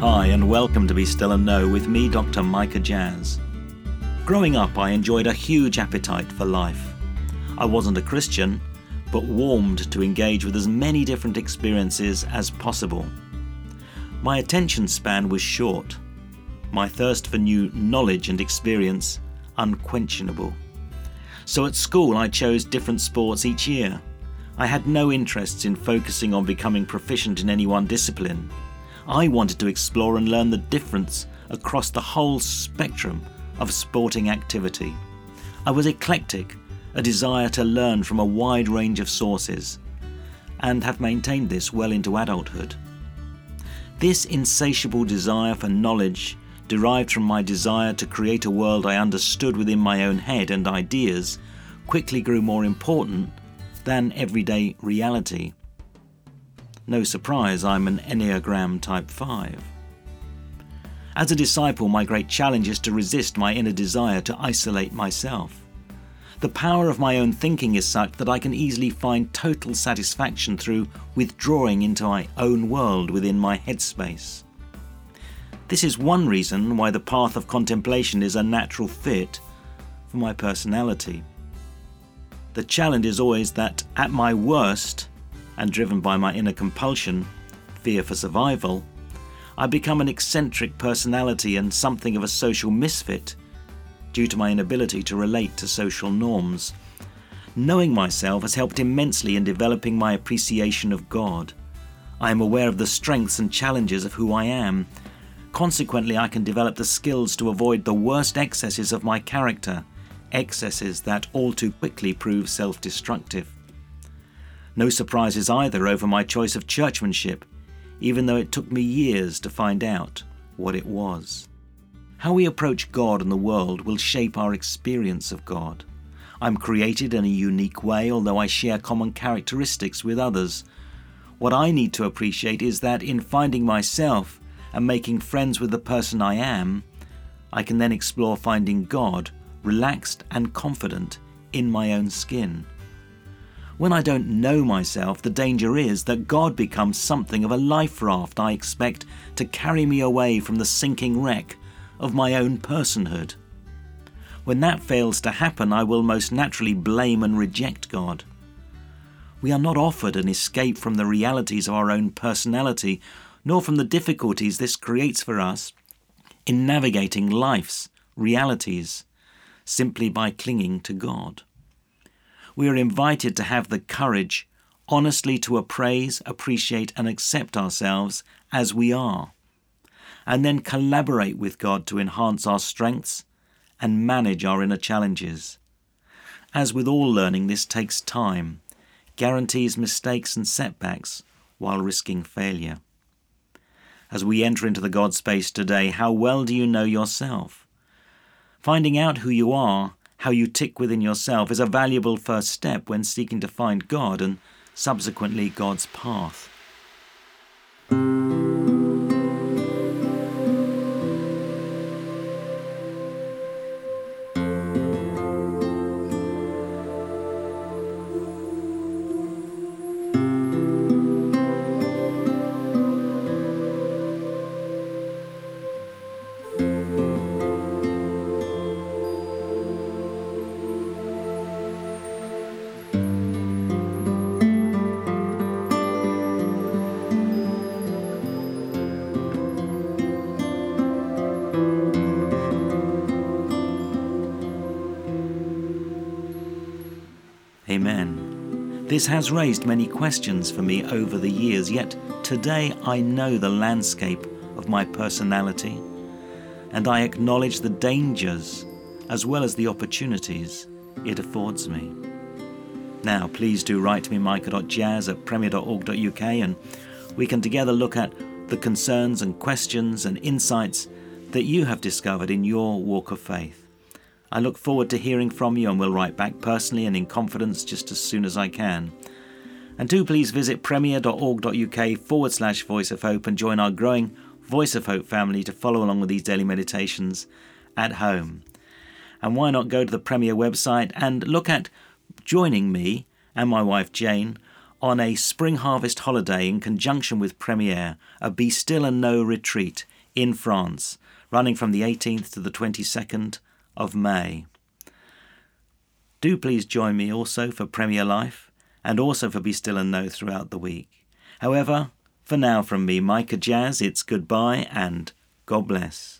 Hi, and welcome to Be Still and Know with me, Dr. Micah Jazz. Growing up, I enjoyed a huge appetite for life. I wasn't a Christian, but warmed to engage with as many different experiences as possible. My attention span was short, my thirst for new knowledge and experience unquenchable. So at school, I chose different sports each year. I had no interests in focusing on becoming proficient in any one discipline. I wanted to explore and learn the difference across the whole spectrum of sporting activity. I was eclectic, a desire to learn from a wide range of sources, and have maintained this well into adulthood. This insatiable desire for knowledge derived from my desire to create a world I understood within my own head and ideas quickly grew more important than everyday reality no surprise, I'm an Enneagram Type 5. As a disciple, my great challenge is to resist my inner desire to isolate myself. The power of my own thinking is such that I can easily find total satisfaction through withdrawing into my own world within my headspace. This is one reason why the path of contemplation is a natural fit for my personality. The challenge is always that at my worst, and driven by my inner compulsion, fear for survival, I become an eccentric personality and something of a social misfit due to my inability to relate to social norms. Knowing myself has helped immensely in developing my appreciation of God. I am aware of the strengths and challenges of who I am. Consequently, I can develop the skills to avoid the worst excesses of my character, excesses that all too quickly prove self destructive. No surprises either over my choice of churchmanship, even though it took me years to find out what it was. How we approach God and the world will shape our experience of God. I'm created in a unique way, although I share common characteristics with others. What I need to appreciate is that in finding myself and making friends with the person I am, I can then explore finding God relaxed and confident in my own skin. When I don't know myself, the danger is that God becomes something of a life raft I expect to carry me away from the sinking wreck of my own personhood. When that fails to happen, I will most naturally blame and reject God. We are not offered an escape from the realities of our own personality, nor from the difficulties this creates for us in navigating life's realities simply by clinging to God we are invited to have the courage honestly to appraise, appreciate, and accept ourselves as we are, and then collaborate with God to enhance our strengths and manage our inner challenges. As with all learning, this takes time, guarantees mistakes and setbacks while risking failure. As we enter into the God space today, how well do you know yourself? Finding out who you are how you tick within yourself is a valuable first step when seeking to find God and subsequently God's path. Amen. This has raised many questions for me over the years, yet today I know the landscape of my personality and I acknowledge the dangers as well as the opportunities it affords me. Now, please do write to me, micah.jazz at premier.org.uk, and we can together look at the concerns and questions and insights that you have discovered in your walk of faith. I look forward to hearing from you and will write back personally and in confidence just as soon as I can. And do please visit premier.org.uk forward slash voice of hope and join our growing Voice of Hope family to follow along with these daily meditations at home. And why not go to the Premier website and look at joining me and my wife Jane on a spring harvest holiday in conjunction with Premier, a Be Still and Know retreat in France, running from the 18th to the 22nd of May. Do please join me also for Premier Life and also for Be Still and Know throughout the week. However, for now from me, Micah Jazz, it's goodbye and God bless.